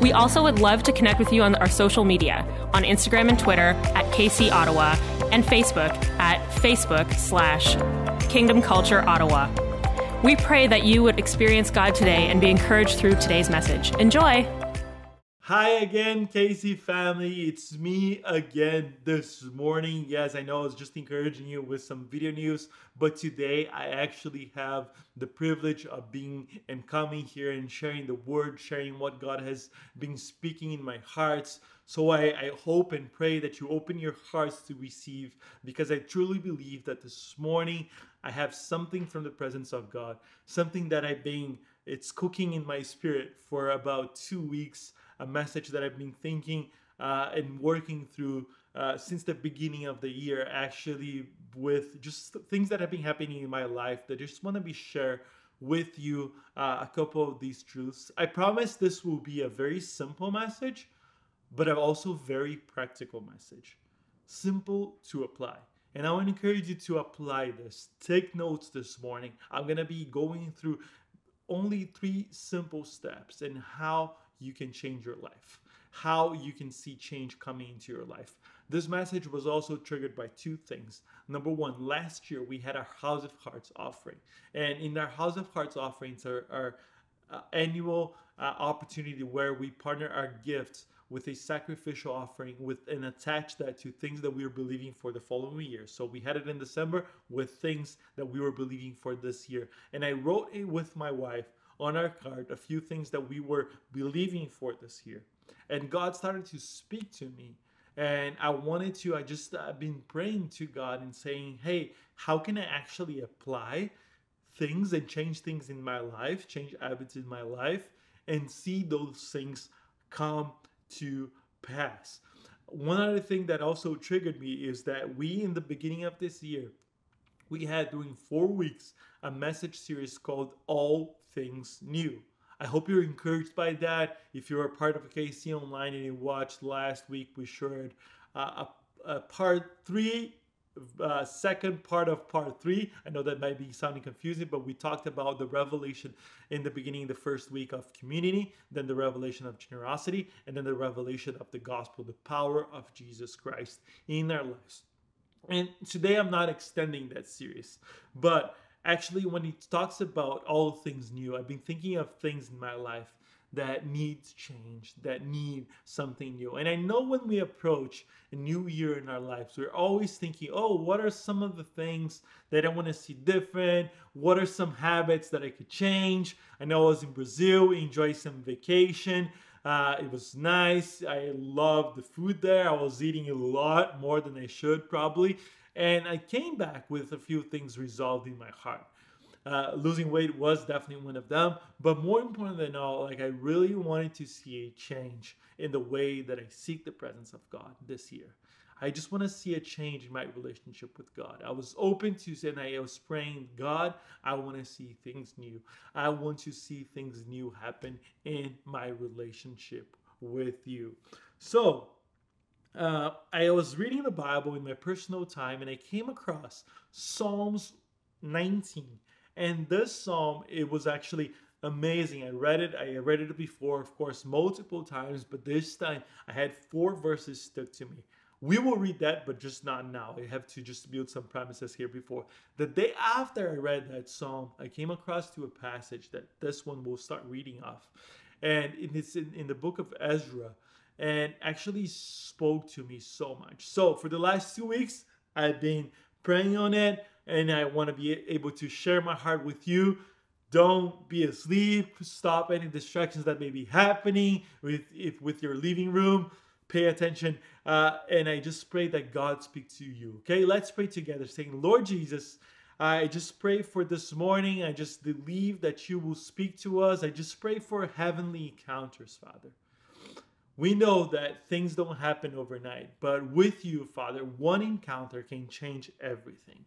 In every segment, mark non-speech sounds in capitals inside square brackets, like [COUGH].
We also would love to connect with you on our social media on Instagram and Twitter at KC Ottawa and Facebook at Facebook slash Kingdom Culture Ottawa. We pray that you would experience God today and be encouraged through today's message. Enjoy! Hi again, KC family. It's me again this morning. Yes, I know I was just encouraging you with some video news, but today I actually have the privilege of being and coming here and sharing the word, sharing what God has been speaking in my heart. So I, I hope and pray that you open your hearts to receive because I truly believe that this morning I have something from the presence of God, something that I've been, it's cooking in my spirit for about two weeks a message that I've been thinking uh, and working through uh, since the beginning of the year, actually, with just things that have been happening in my life that I just want to be share with you uh, a couple of these truths. I promise this will be a very simple message, but also very practical message, simple to apply. And I want to encourage you to apply this. Take notes this morning. I'm going to be going through only three simple steps and how you can change your life, how you can see change coming into your life. This message was also triggered by two things. Number one, last year we had our House of Hearts offering. And in our House of Hearts offerings, our, our uh, annual uh, opportunity where we partner our gifts with a sacrificial offering with and attach that to things that we were believing for the following year. So we had it in December with things that we were believing for this year. And I wrote it with my wife on our card a few things that we were believing for this year. And God started to speak to me. And I wanted to, I just, I've been praying to God and saying, hey, how can I actually apply things and change things in my life, change habits in my life, and see those things come to pass? One other thing that also triggered me is that we, in the beginning of this year, we had during four weeks a message series called All things new. I hope you're encouraged by that. If you're a part of KC Online and you watched last week, we shared uh, a, a, part three, uh, second part of part three. I know that might be sounding confusing, but we talked about the revelation in the beginning, the first week of community, then the revelation of generosity, and then the revelation of the gospel, the power of Jesus Christ in our lives. And today I'm not extending that series, but actually when he talks about all things new i've been thinking of things in my life that needs change that need something new. And i know when we approach a new year in our lives we're always thinking oh what are some of the things that i want to see different? What are some habits that i could change? I know i was in brazil enjoy some vacation. Uh, it was nice. I loved the food there. I was eating a lot more than i should probably and I came back with a few things resolved in my heart. Uh, losing weight was definitely one of them, but more important than all, like I really wanted to see a change in the way that I seek the presence of God this year. I just want to see a change in my relationship with God. I was open to saying I was praying, God, I want to see things new. I want to see things new happen in my relationship with you. So uh, I was reading the Bible in my personal time and I came across Psalms 19. And this psalm, it was actually amazing. I read it, I read it before, of course, multiple times, but this time I had four verses stuck to me. We will read that, but just not now. I have to just build some premises here before. The day after I read that psalm, I came across to a passage that this one will start reading off. And it's in, in the book of Ezra and actually spoke to me so much. So for the last two weeks, I've been praying on it and I want to be able to share my heart with you. Don't be asleep. Stop any distractions that may be happening with if with your living room. Pay attention, uh, and I just pray that God speak to you. Okay, let's pray together, saying, "Lord Jesus, I just pray for this morning. I just believe that you will speak to us. I just pray for heavenly encounters, Father." We know that things don't happen overnight, but with you, Father, one encounter can change everything.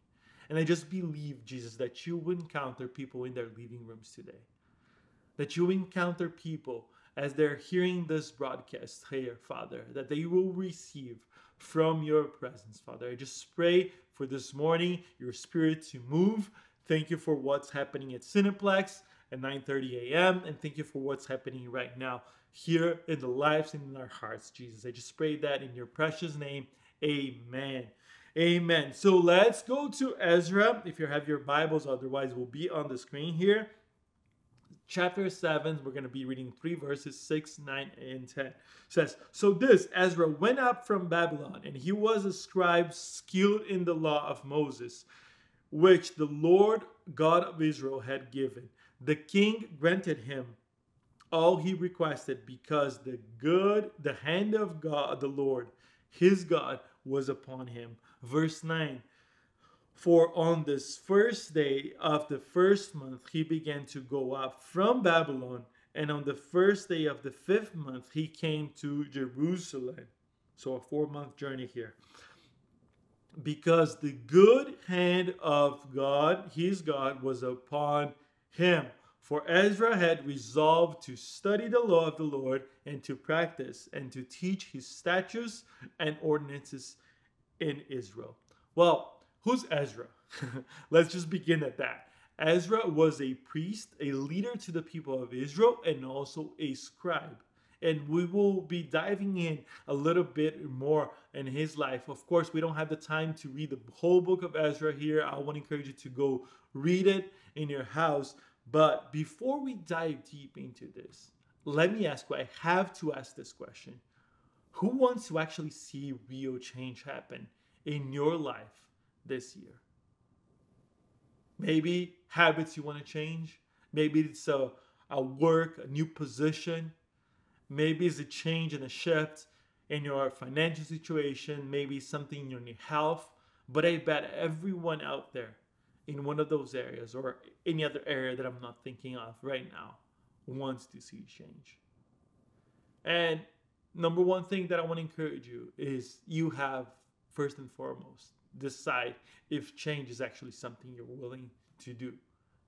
And I just believe, Jesus, that you will encounter people in their living rooms today. That you encounter people as they're hearing this broadcast here, Father, that they will receive from your presence, Father. I just pray for this morning, your spirit to move. Thank you for what's happening at Cineplex at 9:30 a.m. and thank you for what's happening right now here in the lives and in our hearts, Jesus. I just pray that in your precious name. Amen. Amen. So let's go to Ezra. If you have your Bibles, otherwise, we'll be on the screen here. Chapter 7, we're going to be reading three verses 6, 9, and 10. It says, So this Ezra went up from Babylon, and he was a scribe skilled in the law of Moses, which the Lord God of Israel had given. The king granted him all he requested because the good, the hand of God, the Lord, his God, was upon him. Verse 9 For on this first day of the first month he began to go up from Babylon, and on the first day of the fifth month he came to Jerusalem. So a four month journey here. Because the good hand of God, his God, was upon him. For Ezra had resolved to study the law of the Lord and to practice and to teach his statutes and ordinances in Israel. Well, who's Ezra? [LAUGHS] Let's just begin at that. Ezra was a priest, a leader to the people of Israel, and also a scribe. And we will be diving in a little bit more in his life. Of course, we don't have the time to read the whole book of Ezra here. I want to encourage you to go read it in your house. But before we dive deep into this, let me ask I have to ask this question who wants to actually see real change happen in your life this year? Maybe habits you want to change. Maybe it's a, a work, a new position. Maybe it's a change and a shift in your financial situation. Maybe something in your health. But I bet everyone out there in one of those areas or any other area that I'm not thinking of right now wants to see change. And number one thing that I want to encourage you is you have, first and foremost, decide if change is actually something you're willing to do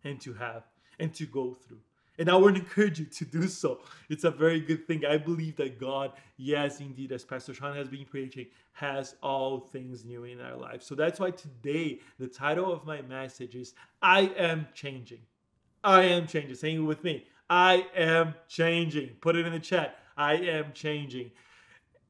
and to have and to go through. And I would encourage you to do so. It's a very good thing. I believe that God, yes, indeed, as Pastor Sean has been preaching, has all things new in our lives. So that's why today the title of my message is I am changing. I am changing. Saying it with me. I am changing. Put it in the chat. I am changing.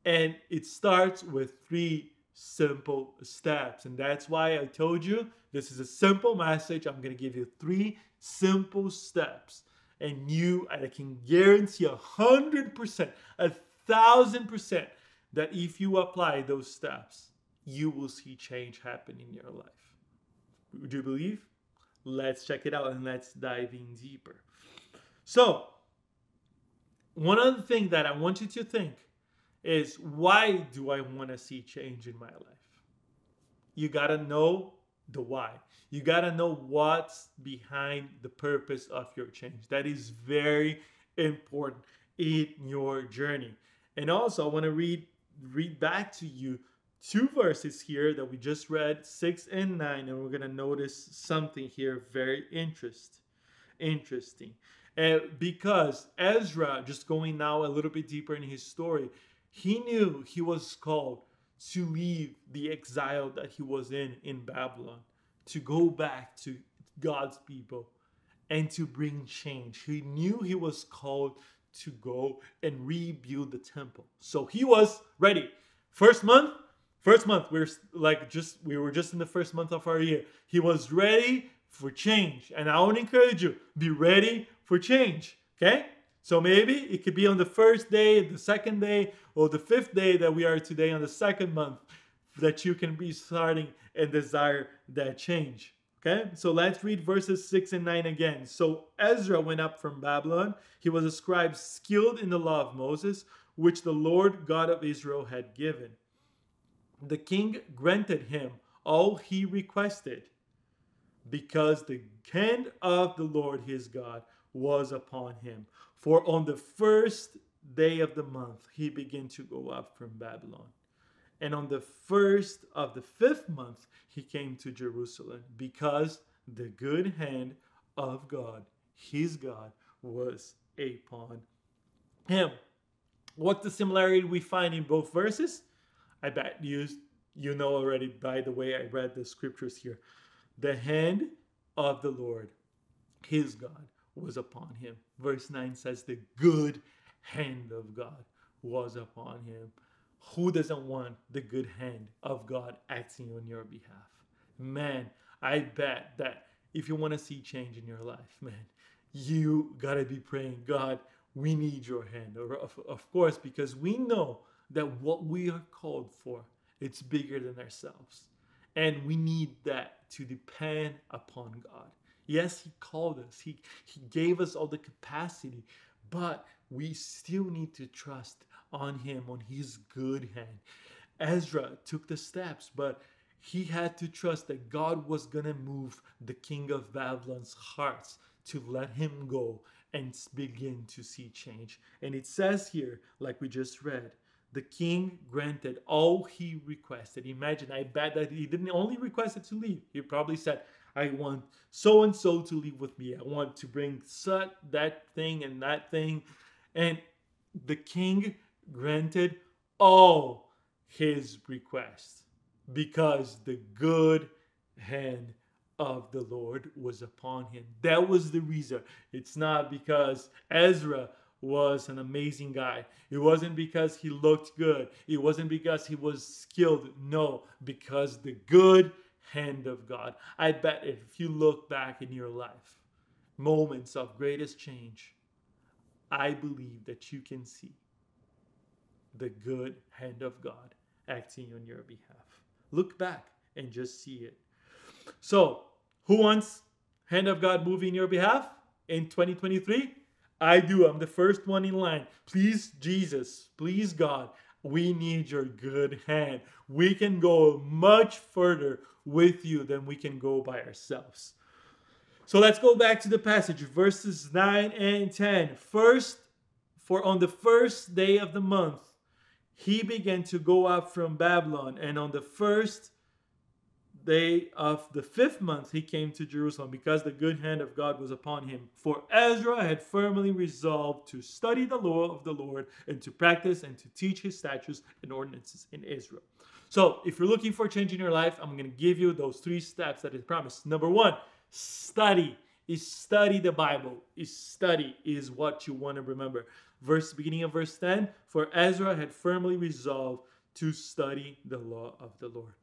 And it starts with three simple steps. And that's why I told you this is a simple message. I'm going to give you three simple steps. And you, I can guarantee a hundred percent, a thousand percent that if you apply those steps, you will see change happen in your life. Would you believe? Let's check it out and let's dive in deeper. So, one other thing that I want you to think is why do I want to see change in my life? You got to know the why. You got to know what's behind the purpose of your change. That is very important in your journey. And also, I want to read read back to you two verses here that we just read, 6 and 9, and we're going to notice something here very interest, interesting. Uh, because Ezra, just going now a little bit deeper in his story, he knew he was called to leave the exile that he was in in Babylon, to go back to God's people and to bring change. He knew he was called to go and rebuild the temple. So he was ready. First month, first month, we are like just we were just in the first month of our year. He was ready for change. And I want to encourage you, be ready for change. Okay? So maybe it could be on the first day, the second day, or the fifth day that we are today on the second month that you can be starting and desire that change. Okay, so let's read verses 6 and 9 again. So Ezra went up from Babylon. He was a scribe skilled in the law of Moses, which the Lord God of Israel had given. The king granted him all he requested because the hand of the Lord his God was upon him. For on the first day of the month, he began to go up from Babylon. And on the first of the fifth month, he came to Jerusalem because the good hand of God, his God, was upon him. What's the similarity we find in both verses? I bet you you know already by the way I read the scriptures here. The hand of the Lord, his God, was upon him. Verse 9 says, The good hand of God was upon him. Who doesn't want the good hand of God acting on your behalf? Man, I bet that if you want to see change in your life, man, you got to be praying, God, we need your hand. Of, of course, because we know that what we are called for, it's bigger than ourselves. And we need that to depend upon God. Yes, He called us, He, he gave us all the capacity, but we still need to trust on Him, on His good hand. Ezra took the steps, but he had to trust that God was going to move the king of Babylon's hearts to let him go and begin to see change. And it says here, like we just read, the king granted all he requested. Imagine, I bet that he didn't only request it to leave. He probably said, I want so and so to leave with me. I want to bring such that thing and that thing. And the king granted all his requests because the good hand of the Lord was upon him. That was the reason. It's not because Ezra was an amazing guy. It wasn't because he looked good. It wasn't because he was skilled. No, because the good hand of God. I bet if you look back in your life, moments of greatest change, I believe that you can see the good hand of God acting on your behalf. Look back and just see it. So, who wants hand of God moving in your behalf in 2023? I do. I'm the first one in line. Please, Jesus, please, God, we need your good hand. We can go much further with you than we can go by ourselves. So let's go back to the passage, verses 9 and 10. First, for on the first day of the month, he began to go up from Babylon, and on the first day of the fifth month he came to Jerusalem because the good hand of God was upon him. For Ezra had firmly resolved to study the law of the Lord and to practice and to teach his statutes and ordinances in Israel. So, if you're looking for change in your life, I'm going to give you those three steps that is promised. Number one, study. Is study the Bible. Is study is what you want to remember verse beginning of verse 10 for ezra had firmly resolved to study the law of the lord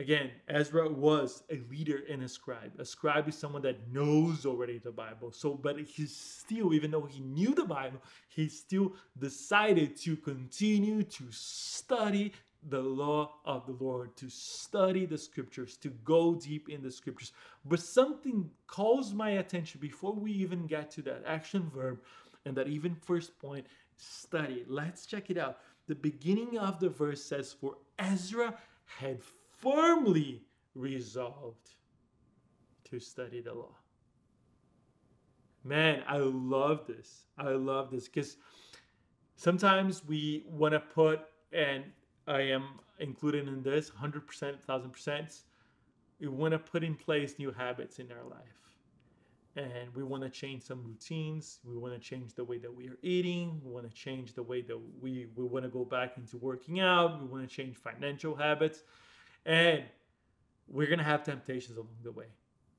again ezra was a leader and a scribe a scribe is someone that knows already the bible so but he still even though he knew the bible he still decided to continue to study the law of the Lord, to study the scriptures, to go deep in the scriptures. But something calls my attention before we even get to that action verb and that even first point, study. Let's check it out. The beginning of the verse says, For Ezra had firmly resolved to study the law. Man, I love this. I love this because sometimes we want to put, and I am included in this 100%, 1000%, we want to put in place new habits in our life and we want to change some routines we want to change the way that we are eating we want to change the way that we we want to go back into working out we want to change financial habits and we're going to have temptations along the way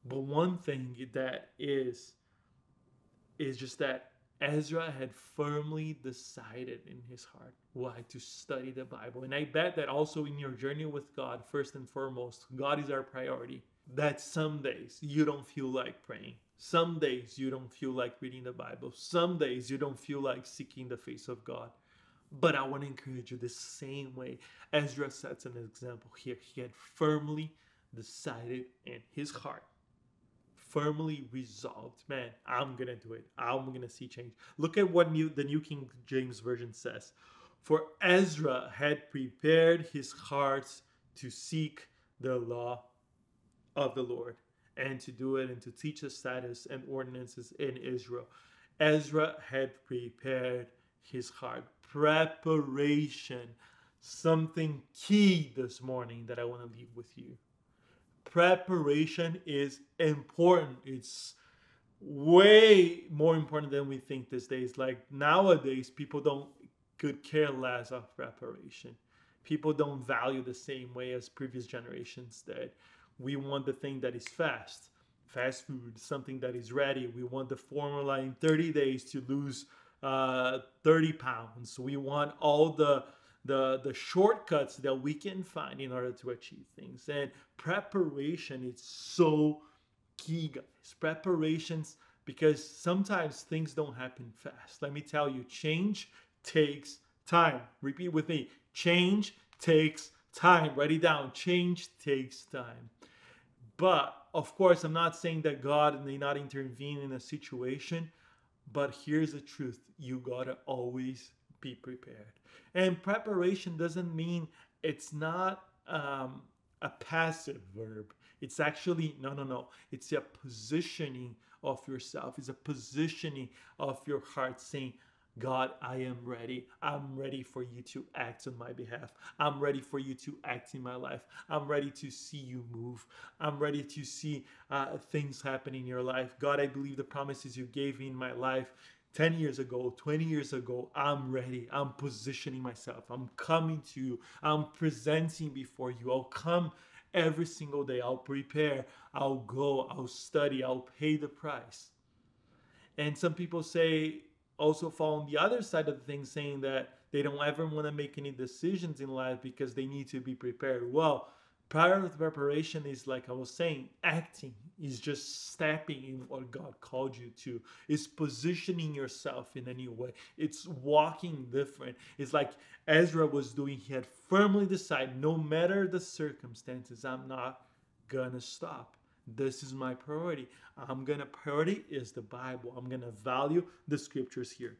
but one thing that is is just that Ezra had firmly decided in his heart why to study the Bible. And I bet that also in your journey with God, first and foremost, God is our priority. That some days you don't feel like praying some days you don't feel like reading the Bible. Some days you don't feel like seeking the face of God. But I want to encourage you the same way Ezra sets an example here. He had firmly decided in his heart, firmly resolved, man, I'm going to do it. I'm going to see change. Look at what new, the New King James Version says. For Ezra had prepared his heart to seek the law of the Lord and to do it and to teach the status and ordinances in Israel. Ezra had prepared his heart. Preparation. Something key this morning that I want to leave with you. Preparation is important. It's way more important than we think these days. Like nowadays, people don't could care less of preparation. People don't value the same way as previous generations did. We want the thing that is fast, fast food, something that is ready. We want the formula in 30 days to lose uh, 30 pounds. We want all the the the shortcuts that we can find in order to achieve things. And preparation is so key, guys. Preparations because sometimes things don't happen fast. Let me tell you, change takes time. Repeat with me. Change takes time. Write it down. Change takes time. But of course, I'm not saying that God may not intervene in a situation, but here's the truth you gotta always be prepared. And preparation doesn't mean it's not um, a passive verb. It's actually, no, no, no. It's a positioning of yourself, it's a positioning of your heart saying, God, I am ready. I'm ready for you to act on my behalf. I'm ready for you to act in my life. I'm ready to see you move. I'm ready to see uh, things happen in your life. God, I believe the promises you gave me in my life 10 years ago, 20 years ago, I'm ready. I'm positioning myself. I'm coming to you. I'm presenting before you. I'll come every single day. I'll prepare. I'll go. I'll study. I'll pay the price. And some people say, also fall on the other side of the thing, saying that they don't ever want to make any decisions in life because they need to be prepared. Well, prior to preparation is like I was saying, acting is just stepping in what God called you to. It's positioning yourself in a new way. It's walking different. It's like Ezra was doing. He had firmly decided, no matter the circumstances, I'm not gonna stop. This is my priority. I'm gonna priority is the Bible. I'm gonna value the scriptures here.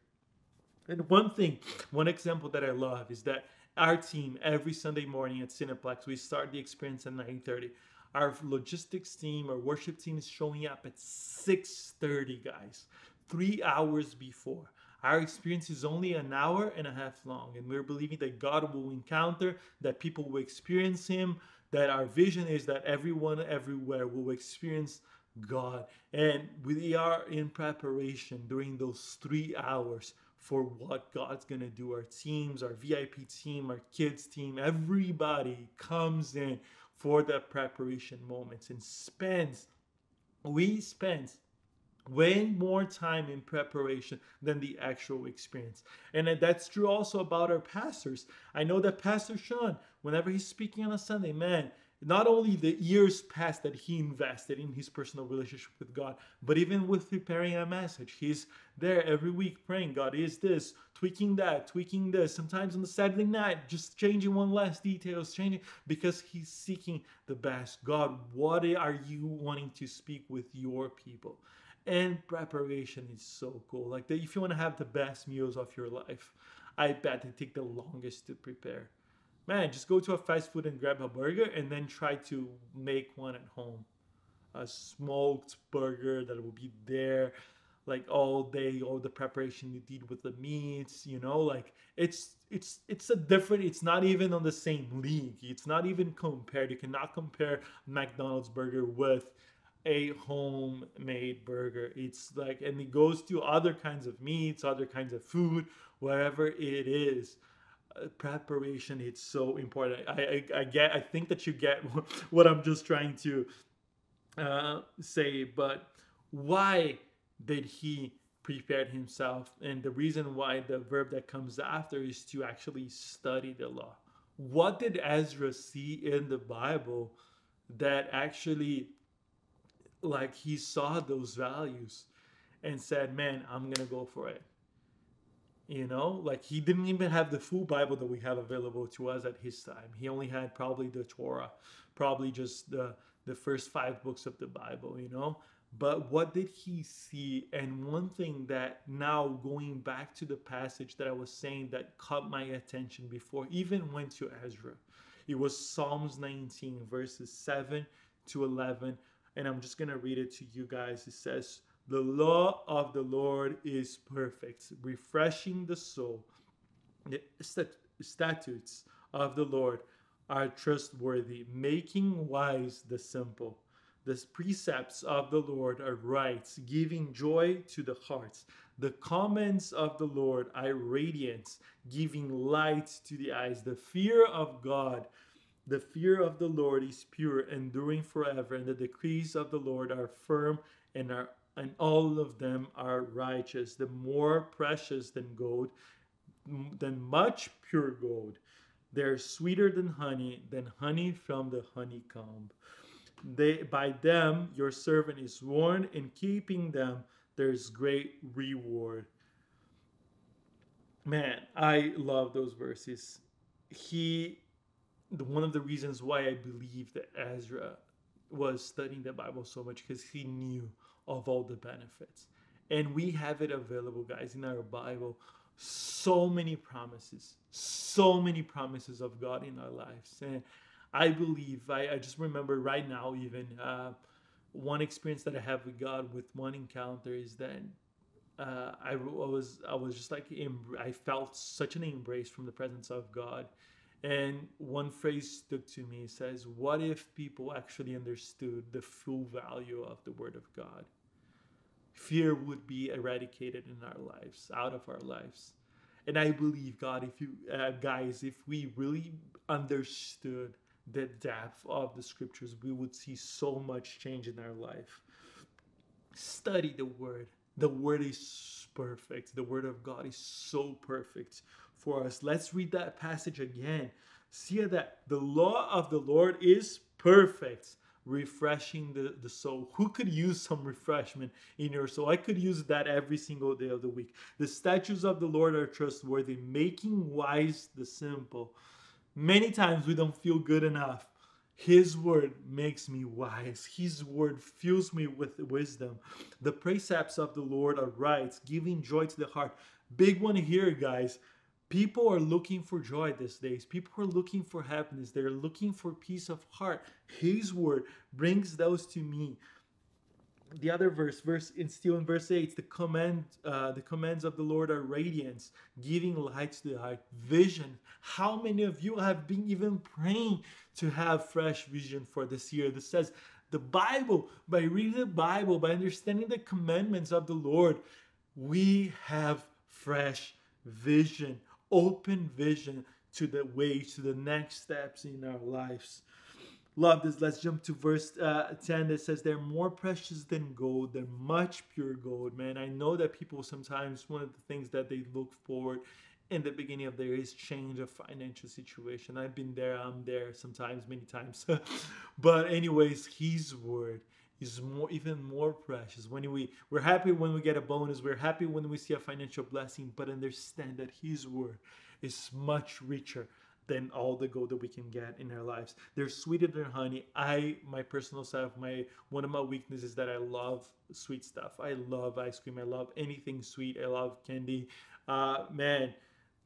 And one thing, one example that I love is that our team every Sunday morning at Cineplex, we start the experience at 9:30. Our logistics team, our worship team is showing up at 6:30, guys, three hours before. Our experience is only an hour and a half long, and we're believing that God will encounter, that people will experience Him, that our vision is that everyone everywhere will experience God. And we are in preparation during those three hours for what God's gonna do. Our teams, our VIP team, our kids team, everybody comes in for the preparation moments and spends, we spend way more time in preparation than the actual experience. And that's true also about our pastors. I know that Pastor Sean, whenever he's speaking on a Sunday, man, not only the years past that he invested in his personal relationship with God, but even with preparing a message. He's there every week praying, God is this, tweaking that, tweaking this, sometimes on the Saturday night, just changing one last details, changing because he's seeking the best. God, what are you wanting to speak with your people? And preparation is so cool. Like if you want to have the best meals of your life, I bet they take the longest to prepare man, just go to a fast food and grab a burger and then try to make one at home. A smoked burger that will be there like all day, all the preparation you did with the meats, you know, like it's it's it's a different it's not even on the same league. It's not even compared. You cannot compare McDonald's burger with a homemade burger. It's like and it goes to other kinds of meats, other kinds of food, wherever it is. Preparation it's so important. I, I, I get i think that you get [LAUGHS] what i'm just trying to uh, say but why did he prepare himself? And the reason why the verb that comes after is to actually study the law. What did ezra see in the bible that actually like he saw those values and said man i'm gonna go for it you know, like he didn't even have the full Bible that we have available to us at his time. He only had probably the Torah, probably just the the first five books of the Bible, you know. But what did he see? And one thing that now going back to the passage that I was saying that caught my attention before, even went to Ezra, it was Psalms 19, verses 7 to 11. And I'm just going to read it to you guys. It says, The law of the Lord is perfect, refreshing the soul. The statutes of the Lord are trustworthy, making wise the simple. The precepts of the Lord are right, giving joy to the hearts. The comments of the Lord are radiant, giving light to the eyes. The fear of God, the fear of the Lord is pure, enduring forever, and the decrees of the Lord are firm and are and all of them are righteous. The more precious than gold, than much pure gold. They're sweeter than honey, than honey from the honeycomb. They by them your servant is warned, in keeping them there's great reward. Man, I love those verses. He one of the reasons why I believe that Ezra was studying the Bible so much because he knew of all the benefits. And we have it available, guys, in our Bible. So many promises, so many promises of God in our lives. And I believe, I, I just remember right now, even uh, one experience that I have with God with one encounter is that uh, I, I, was I was just like I felt such an embrace from the presence of God, and one phrase stuck to me. Says, "What if people actually understood the full value of the Word of God? Fear would be eradicated in our lives, out of our lives." And I believe God, if you uh, guys, if we really understood the depth of the scriptures, we would see so much change in our life. Study the word. The word is perfect. The word of God is so perfect for us. Let's read that passage again. See that the law of the Lord is perfect, refreshing the, the soul. Who could use some refreshment in your soul? I could use that every single day of the week. The statutes of the Lord are trustworthy, making wise the simple. Many times we don't feel good enough. His word makes me wise. His word fills me with wisdom. The precepts of the Lord are right, giving joy to the heart. Big one here, guys. People are looking for joy these days. People are looking for happiness. They're looking for peace of heart. His word brings those to me the other verse, verse in still in verse 8, the command, uh, the commands of the Lord are radiance, giving light to the heart, vision. How many of you have been even praying to have fresh vision for this year? This says the Bible, by reading the Bible, by understanding the commandments of the Lord, we have fresh vision, open vision to the way, to the next steps in our lives. Love this. Let's jump to verse uh, 10 that says, They're more precious than gold. They're much pure gold, man. I know that people sometimes, one of the things that they look forward in the beginning of the year is change of financial situation. I've been there, I'm there sometimes, many times. [LAUGHS] but, anyways, His word is more even more precious when we we're happy when we get a bonus we're happy when we see a financial blessing but understand that his word is much richer than all the gold that we can get in our lives. They're sweeter than honey. I, my personal self, my one of my weaknesses is that I love sweet stuff. I love ice cream. I love anything sweet. I love candy. Uh, man,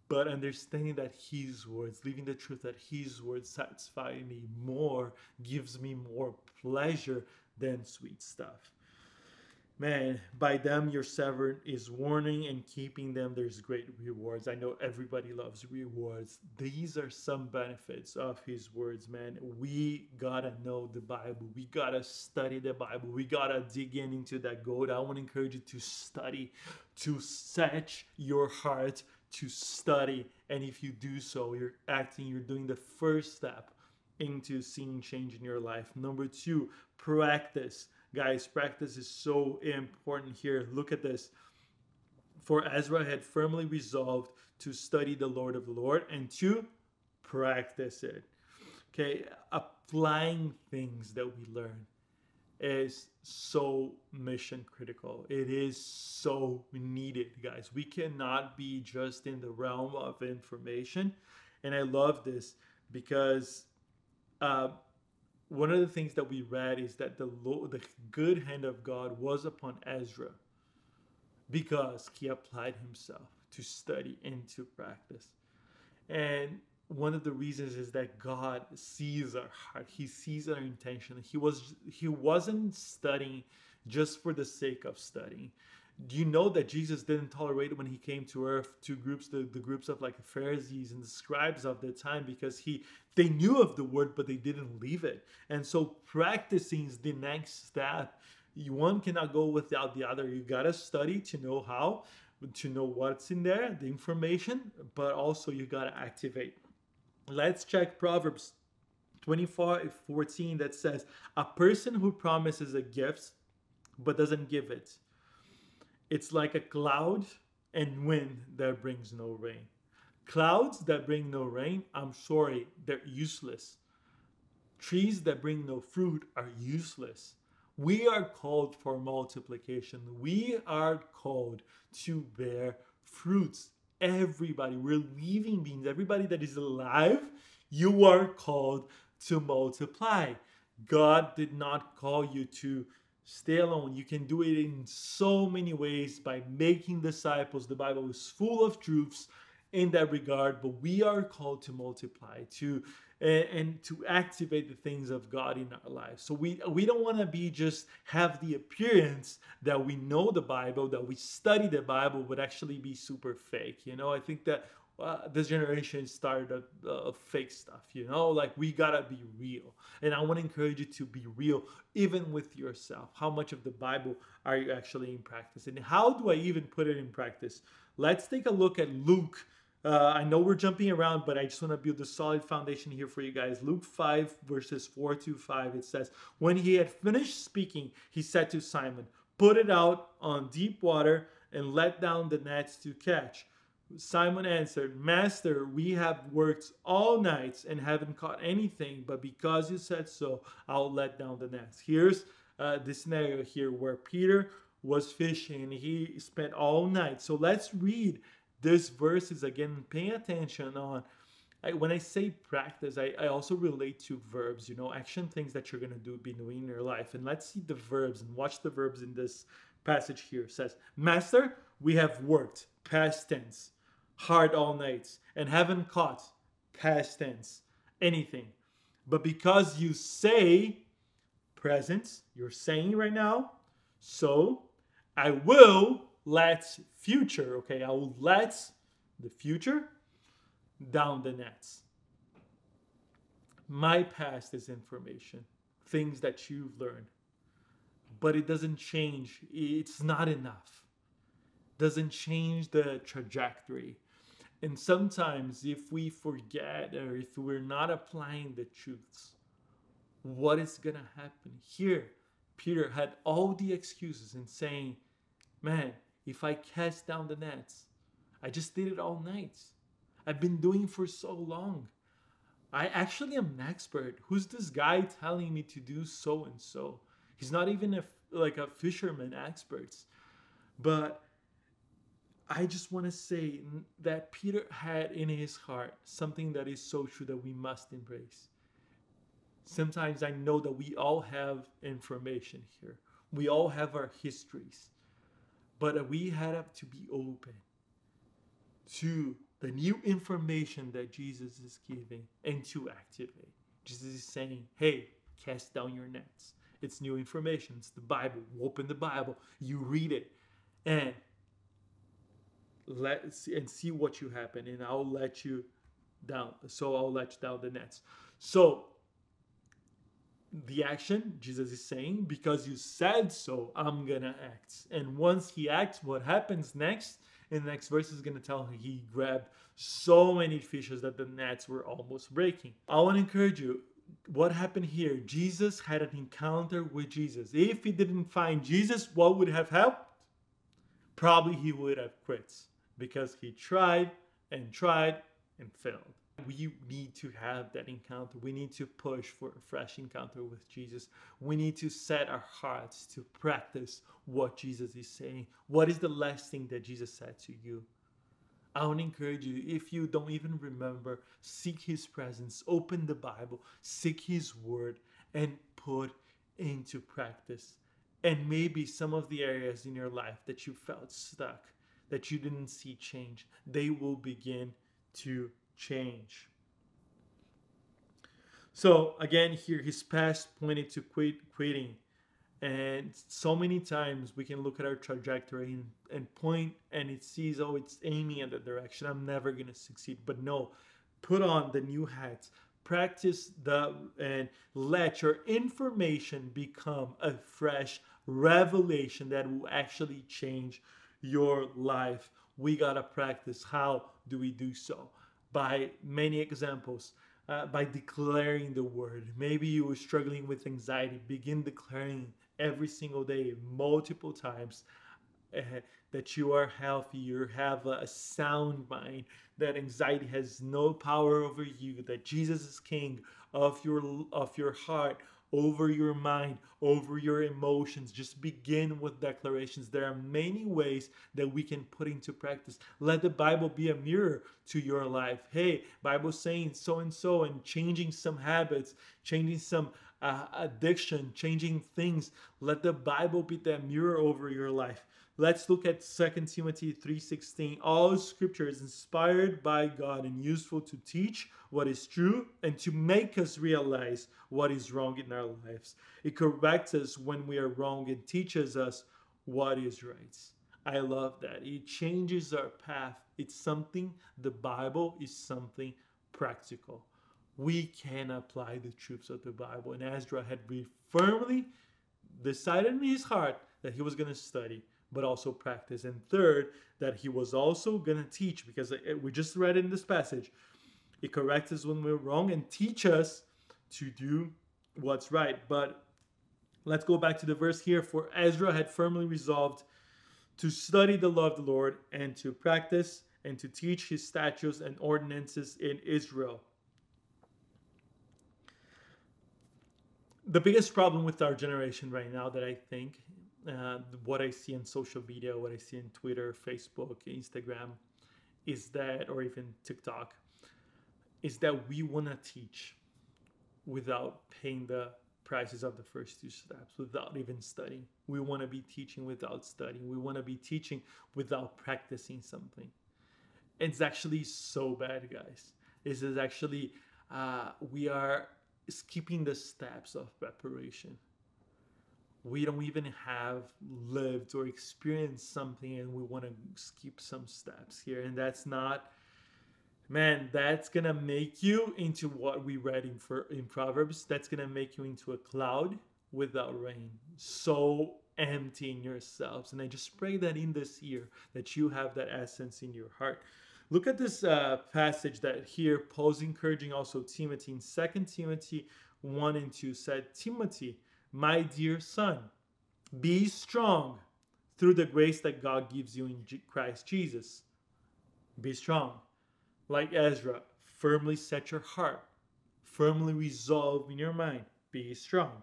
but understanding that His words, living the truth that His words satisfy me more, gives me more pleasure than sweet stuff. Man, by them your servant is warning and keeping them, there's great rewards. I know everybody loves rewards. These are some benefits of his words, man. We gotta know the Bible. We gotta study the Bible. We gotta dig in into that gold. I want to encourage you to study, to set your heart to study. And if you do so, you're acting, you're doing the first step into seeing change in your life. Number two, practice Guys, practice is so important here. Look at this. For Ezra had firmly resolved to study the Lord of the Lord and to practice it. Okay, applying things that we learn is so mission critical. It is so needed, guys. We cannot be just in the realm of information. And I love this because uh, one of the things that we read is that the the good hand of God was upon Ezra because he applied himself to study and to practice. And one of the reasons is that God sees our heart. He sees our intention. He was he wasn't studying just for the sake of studying. Do you know that Jesus didn't tolerate when he came to earth two groups, the, the groups of like Pharisees and the scribes of the time, because he they knew of the word, but they didn't leave it. And so practicing is the next step. You one cannot go without the other. You gotta study to know how, to know what's in there, the information, but also you gotta activate. Let's check Proverbs 25 14 that says, A person who promises a gift but doesn't give it it's like a cloud and wind that brings no rain. Clouds that bring no rain, I'm sorry, they're useless. Trees that bring no fruit are useless. We are called for multiplication. We are called to bear fruits. Everybody, we're living beings. Everybody that is alive, you are called to multiply. God did not call you to Stay alone. You can do it in so many ways by making disciples. The Bible is full of truths in that regard, but we are called to multiply, to and, to activate the things of God in our lives. So we we don't want to be just have the appearance that we know the Bible, that we study the Bible, but actually be super fake. You know, I think that uh, this generation started a, a, fake stuff you know? Like we gotta be real. And i want to encourage you to be real even with yourself. How much of the bible are you actually in practice? And how do i even put it in practice? Let's take a look at luke. Uh, i know we're jumping around but i just want to build a solid foundation here for you guys. Luke 5 verses 4 to 5 it says when he had finished speaking he said to simon put it out on deep water and let down the nets to catch Simon answered, Master, we have worked all nights and haven't caught anything, but because you said so, I'll let down the nets. Here's uh, the scenario here where Peter was fishing and he spent all night. So let's read this verses again, paying attention on. I, when I say practice, I, I also relate to verbs, you know, action things that you're going to do, be doing in your life. And let's see the verbs and watch the verbs in this passage here. It says, Master, we have worked, past tense hard all nights and haven't caught past tense anything. But because you say present, you're saying right now, so I will let future, okay, I will let the future down the nets. My past is information, things that you've learned, but it doesn't change. It's not enough. Doesn't change the trajectory. And sometimes, if we forget or if we're not applying the truths, what is going to happen? Here, Peter had all the excuses in saying, Man, if I cast down the nets, I just did it all night. I've been doing for so long. I actually am an expert. Who's this guy telling me to do so and so? He's not even a, like a fisherman expert. But I just want to say that Peter had in his heart something that is so true that we must embrace. Sometimes I know that we all have information here, we all have our histories, but we have to be open to the new information that Jesus is giving and to activate. Jesus is saying, hey, cast down your nets. It's new information. It's the Bible. You open the Bible, you read it, and let and see what you happen and I'll let you down. So I'll let you down the nets. So the action, Jesus is saying, because you said so, I'm gonna act. And once he acts, what happens next? In the next verse is gonna tell he grabbed so many fishes that the nets were almost breaking. I want to encourage you. What happened here? Jesus had an encounter with Jesus. If he didn't find Jesus, what would have happened? Probably he would have quit because he tried and tried and failed. We need to have that encounter. We need to push for a fresh encounter with Jesus. We need to set our hearts to practice what Jesus is saying. What is the last thing that Jesus said to you? I want to encourage you, if you don't even remember, seek His presence, open the Bible, seek His word, and put into practice. And maybe some of the areas in your life that you felt stuck, that you didn't see change, they will begin to change. So again, here his past pointed to quit, quitting. And so many times we can look at our trajectory and, and point and it sees, oh, it's aiming at the direction. I'm never going to succeed. But no, put on the new hats, practice the and let your information become a fresh revelation that will actually change your life. We got to practice. How do we do so? By many examples. Uh, by declaring the word. Maybe you were struggling with anxiety. Begin declaring every single day, multiple times, uh, that you are healthy, you have a sound mind, that anxiety has no power over you, that Jesus is king of your of your heart, over your mind, over your emotions. Just begin with declarations. There are many ways that we can put into practice. Let the Bible be a mirror to your life. Hey, Bible saying so and so and changing some habits, changing some uh, addiction, changing things. Let the Bible be that mirror over your life. Let's look at 2 Timothy 3:16. All scripture is inspired by God and useful to teach what is true and to make us realize what is wrong in our lives. It corrects us when we are wrong and teaches us what is right. I love that. It changes our path. It's something the Bible is something practical. We can apply the truths of the Bible. And Ezra had firmly decided in his heart that he was going to study but also practice. And third, that he was also going to teach, because uh, we just read in this passage, it corrects us when we're wrong and teach us to do what's right. But let's go back to the verse here. For Ezra had firmly resolved to study the law of the Lord and to practice and to teach his statutes and ordinances in Israel. The biggest problem with our generation right now that I think uh, what I see on social media, what I see in Twitter, Facebook, Instagram, is that, or even TikTok, is that we want to teach without paying the prices of the first two steps, without even studying. We want to be teaching without studying. We want to be teaching without practicing something. It's actually so bad, guys. This is actually, uh, we are skipping the steps of preparation we don't even have lived or experienced something and we want to skip some steps here. And that's not man that's gonna make you into what we read in, for, in proverbs. That's gonna make you into a cloud without rain so empty in yourselves. And i just pray that in this year that you have that essence in your heart. Look at this uh, passage that here paul's encouraging also timothy. In 2 timothy 1 and 2 said timothy my dear son, be strong through the grace that God gives you in Christ Jesus. Be strong. Like Ezra, firmly set your heart, firmly resolve in your mind. Be strong.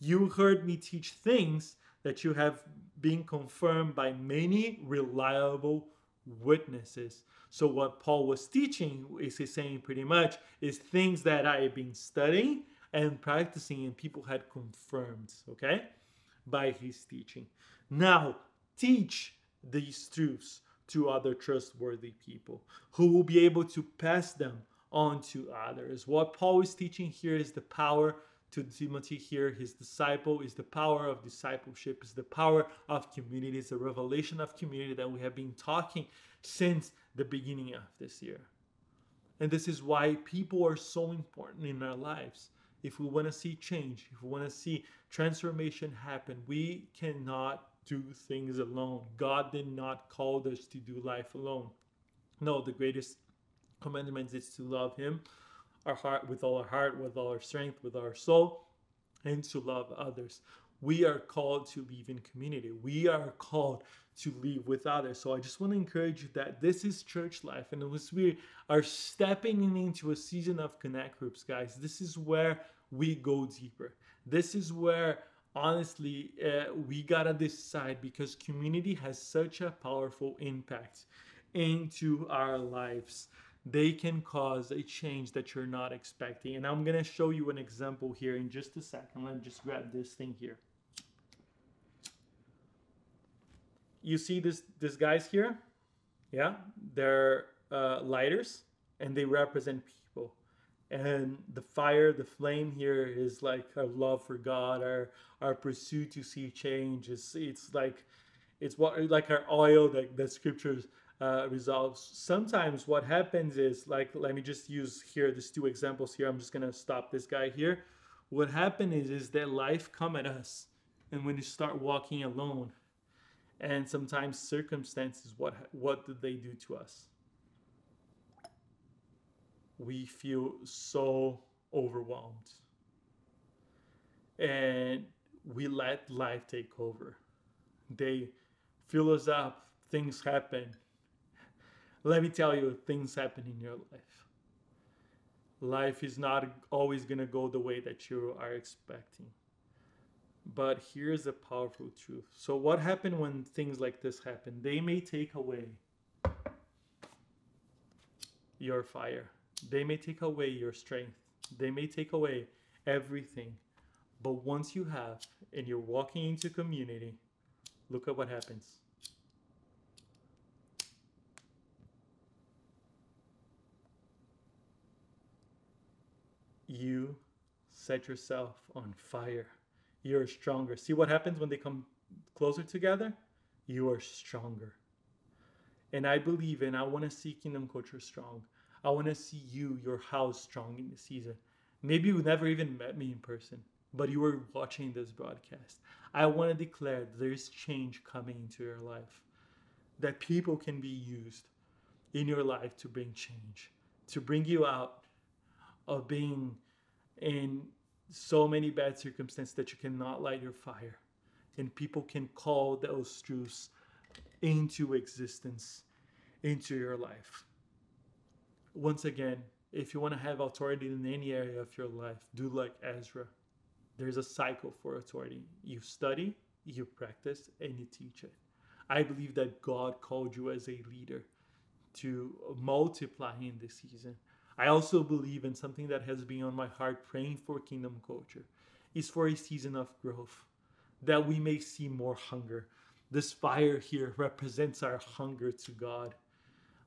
You heard me teach things that you have been confirmed by many reliable witnesses. So, what Paul was teaching is he's saying pretty much is things that I have been studying and practicing, and people had confirmed, okay, by his teaching. Now, teach these truths to other trustworthy people who will be able to pass them on to others. What Paul is teaching here is the power to Timothy here, his disciple, is the power of discipleship, is the power of community, is the revelation of community that we have been talking since the beginning of this year. And this is why people are so important in our lives if we want to see change, if we want to see transformation happen, we cannot do things alone. God did not call us to do life alone. No, the greatest commandment is to love Him, our heart with all our heart, with all our strength, with our soul, and to love others. We are called to live in community. We are called to live with others. So I just want to encourage you that this is church life. And as we are stepping into a season of connect groups, guys, this is where we go deeper. This is where honestly uh, we gotta decide because community has such a powerful impact into our lives. They can cause a change that you're not expecting. And i'm gonna show you an example here in just a second. Let me just grab this thing here. You see this this guys here? Yeah they're uh, lighters and they represent And the fire, the flame here is like our love for God, our our pursuit to see change. It's it's like it's what like our oil that the scriptures uh, resolves. Sometimes what happens is like let me just use here these two examples here. I'm just gonna stop this guy here. What happened is is that life come at us, and when you start walking alone, and sometimes circumstances, what what do they do to us? We feel so overwhelmed, and we let life take over. They fill us up. Things happen let me tell you, things happen in your life. Life is not always going to go the way that you are expecting. But here's a powerful truth. So, what happened when things like this happen? They may take away your fire, they may take away your strength, they may take away everything. But once you have and you're walking into community, look at what happens you set yourself on fire. You're stronger. See what happens when they come closer together? You are stronger. And I believe and I want to see Kingdom Culture strong. I want to see you, your house, strong in the season. Maybe you never even met me in person, but you were watching this broadcast. I want to declare there's change coming into your life, that people can be used in your life to bring change, to bring you out of being in so many bad circumstances that you cannot light your fire. And people can call those truths into existence, into your life. Once again, if you want to have authority in any area of your life, do like Ezra. There's a cycle for authority. You study, you practice, and you teach it. I believe that God called you as a leader to multiply in this season. I also believe in something that has been on my heart praying for kingdom culture is for a season of growth that we may see more hunger. This fire here represents our hunger to God.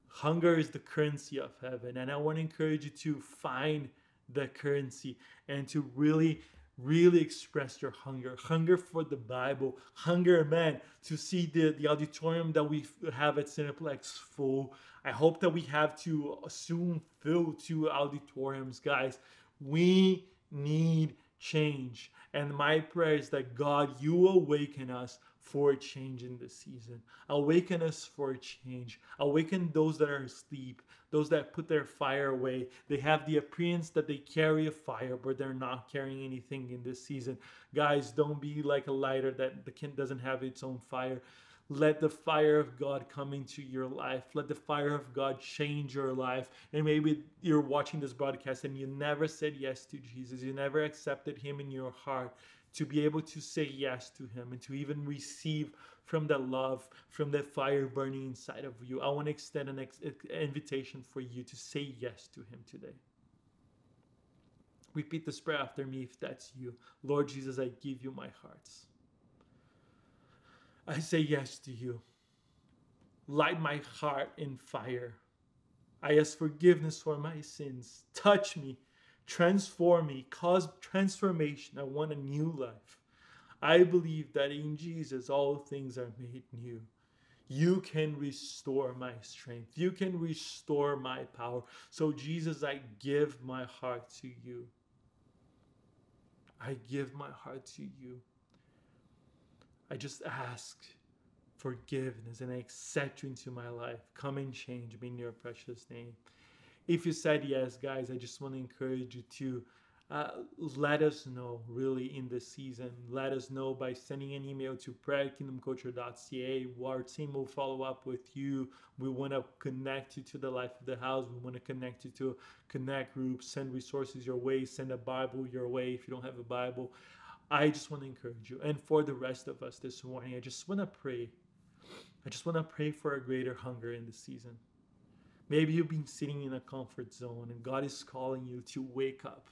Hunger is the currency of heaven, and I want to encourage you to find the currency and to really really express your hunger. Hunger for the bible. Hunger man to see the, the auditorium that we have at cineplex full. I hope that we have to soon fill two auditoriums guys. We need change and my prayer is that god you awaken us for a change in this season. Awaken us for a change. Awaken those that are asleep, those that put their fire away. They have the appearance that they carry a fire, but they're not carrying anything in this season. Guys, don't be like a lighter that the kid doesn't have its own fire. Let the fire of God come into your life. Let the fire of God change your life. And maybe you're watching this broadcast and you never said yes to Jesus. You never accepted Him in your heart to be able to say yes to Him and to even receive from that love, from that fire burning inside of you. I want to extend an ex- invitation for you to say yes to Him today. Repeat this prayer after me if that's you. Lord Jesus, I give you my heart. I say yes to you. Light my heart in fire. I ask forgiveness for my sins. Touch me transform me, cause transformation. I want a new life. I believe that in Jesus all things are made new. You can restore my strength. You can restore my power. So, Jesus, I give my heart to you. I give my heart to you. I just ask forgiveness and I accept you into my life. Come and change me in your precious name if you said yes, guys, I just want to encourage you to uh, let us know really in this season. Let us know by sending an email to prayer.kingdomculture.ca. Our team will follow up with you. We want to connect you to the life of the house. We want to connect you to connect groups, send resources your way, send a Bible your way if you don't have a Bible. I just want to encourage you. And for the rest of us this morning, I just want to pray. I just want to pray for a greater hunger in the season. Maybe you've been sitting in a comfort zone and God is calling you to wake up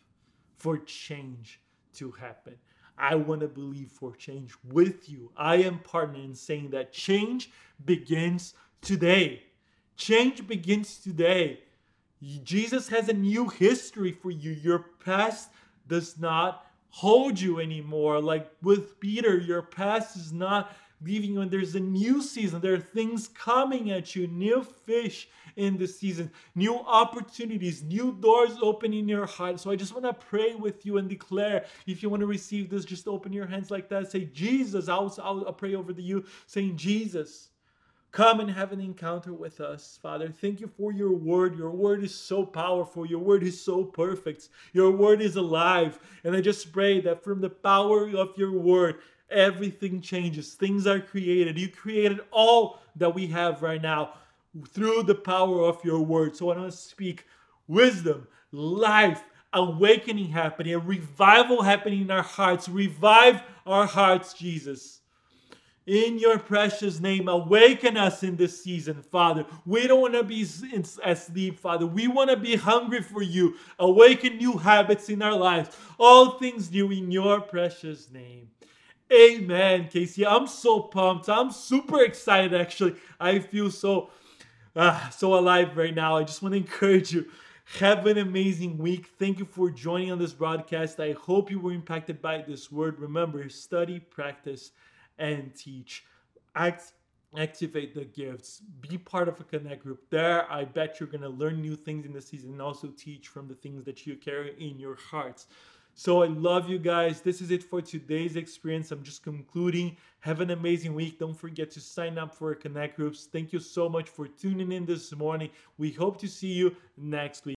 for change to happen. I want to believe for change with you. I am partnering in saying that change begins today. Change begins today. Jesus has a new history for you. Your past does not hold you anymore. Like with Peter, your past is not leaving you, and there's a new season. There are things coming at you, new fish in the season, new opportunities, new doors open in your heart. So I just want to pray with you and declare if you want to receive this, just open your hands like that. Say, Jesus, I'll, I'll, pray over to you, saying, Jesus. Come and have an encounter with us, Father. Thank you for your word. Your word is so powerful. Your word is so perfect. Your word is alive. And I just pray that from the power of your word, everything changes. Things are created. You created all that we have right now through the power of your word. So I want to speak wisdom, life, awakening happening, a revival happening in our hearts. Revive our hearts, Jesus. In your precious name, awaken us in this season, Father. We don't want to be asleep, Father. We want to be hungry for you. Awaken new habits in our lives. All things new in your precious name. Amen, KC. I'm so pumped. I'm super excited, actually. I feel so, uh, so alive right now. I just want to encourage you. Have an amazing week. Thank you for joining on this broadcast. I hope you were impacted by this word. Remember, study, practice, and teach. Act, activate the gifts. Be part of a connect group. There, I bet you're going to learn new things in the season and also teach from the things that you carry in your hearts. So I love you guys. This is it for today's experience. I'm just concluding. Have an amazing week. Don't forget to sign up for Connect groups. Thank you so much for tuning in this morning. We hope to see you next week.